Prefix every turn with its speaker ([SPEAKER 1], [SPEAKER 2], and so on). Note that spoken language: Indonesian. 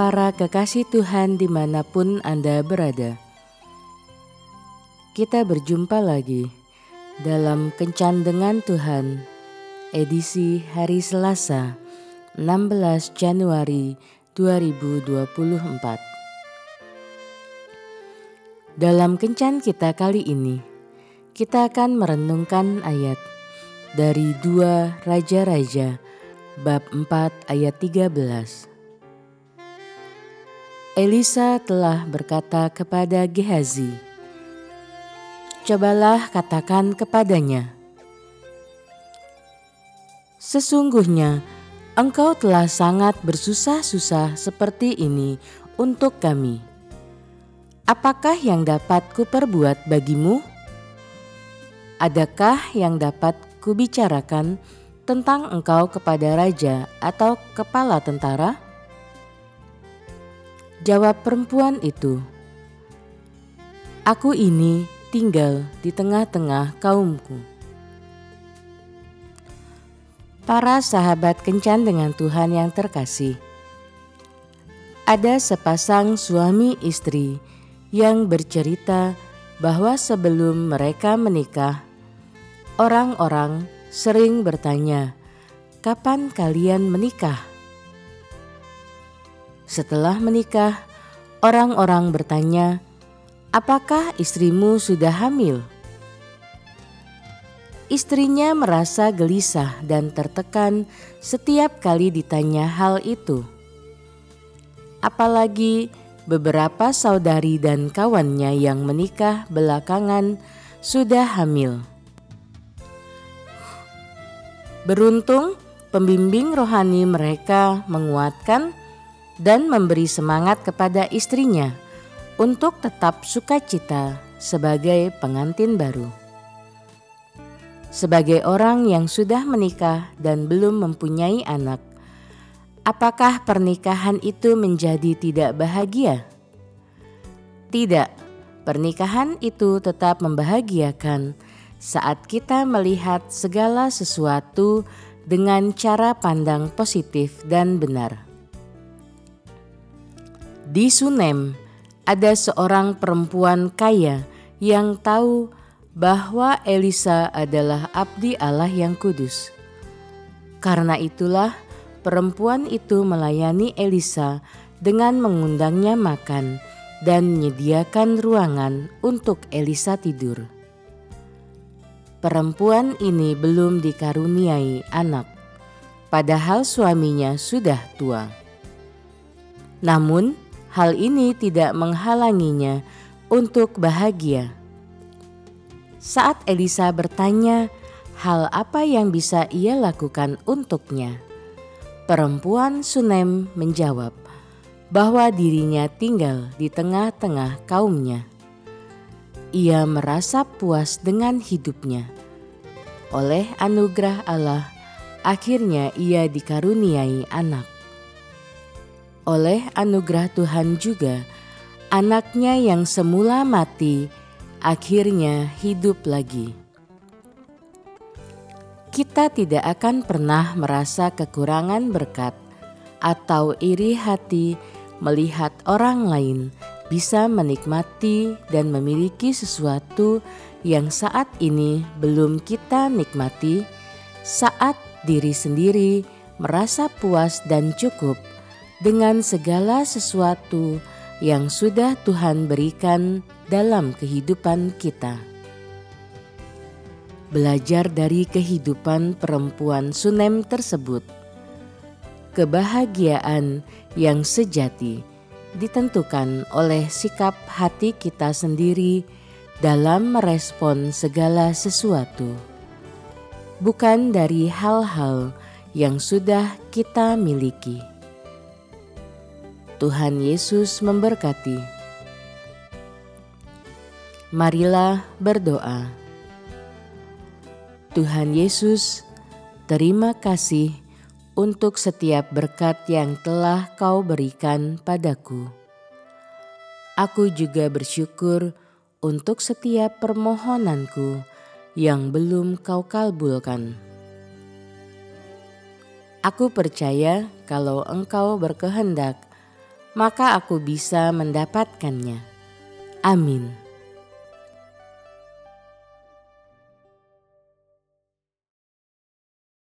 [SPEAKER 1] para kekasih Tuhan di mana pun Anda berada. Kita berjumpa lagi dalam Kencan Dengan Tuhan, edisi hari Selasa, 16 Januari 2024. Dalam Kencan kita kali ini, kita akan merenungkan ayat dari dua Raja-Raja bab 4 ayat 13. Elisa telah berkata kepada Gehazi, "Cobalah katakan kepadanya, sesungguhnya engkau telah sangat bersusah-susah seperti ini untuk kami. Apakah yang dapat kuperbuat bagimu? Adakah yang dapat kubicarakan tentang engkau kepada raja atau kepala tentara?" Jawab perempuan itu, "Aku ini tinggal di tengah-tengah kaumku." Para sahabat kencan dengan Tuhan yang terkasih, ada sepasang suami istri yang bercerita bahwa sebelum mereka menikah, orang-orang sering bertanya, "Kapan kalian menikah?" Setelah menikah, orang-orang bertanya, "Apakah istrimu sudah hamil?" Istrinya merasa gelisah dan tertekan setiap kali ditanya hal itu. Apalagi beberapa saudari dan kawannya yang menikah belakangan sudah hamil. Beruntung, pembimbing rohani mereka menguatkan dan memberi semangat kepada istrinya untuk tetap sukacita sebagai pengantin baru. Sebagai orang yang sudah menikah dan belum mempunyai anak, apakah pernikahan itu menjadi tidak bahagia? Tidak, pernikahan itu tetap membahagiakan saat kita melihat segala sesuatu dengan cara pandang positif dan benar. Di Sunem ada seorang perempuan kaya yang tahu bahwa Elisa adalah abdi Allah yang kudus. Karena itulah perempuan itu melayani Elisa dengan mengundangnya makan dan menyediakan ruangan untuk Elisa tidur. Perempuan ini belum dikaruniai anak, padahal suaminya sudah tua. Namun, hal ini tidak menghalanginya untuk bahagia. Saat Elisa bertanya hal apa yang bisa ia lakukan untuknya, perempuan Sunem menjawab bahwa dirinya tinggal di tengah-tengah kaumnya. Ia merasa puas dengan hidupnya. Oleh anugerah Allah, akhirnya ia dikaruniai anak oleh anugerah Tuhan juga, anaknya yang semula mati akhirnya hidup lagi. Kita tidak akan pernah merasa kekurangan berkat atau iri hati melihat orang lain bisa menikmati dan memiliki sesuatu yang saat ini belum kita nikmati, saat diri sendiri merasa puas dan cukup dengan segala sesuatu yang sudah Tuhan berikan dalam kehidupan kita. Belajar dari kehidupan perempuan Sunem tersebut, kebahagiaan yang sejati ditentukan oleh sikap hati kita sendiri dalam merespon segala sesuatu, bukan dari hal-hal yang sudah kita miliki. Tuhan Yesus memberkati. Marilah berdoa. Tuhan Yesus, terima kasih untuk setiap berkat yang telah Kau berikan padaku. Aku juga bersyukur untuk setiap permohonanku yang belum Kau kabulkan. Aku percaya kalau Engkau berkehendak maka aku bisa mendapatkannya. Amin.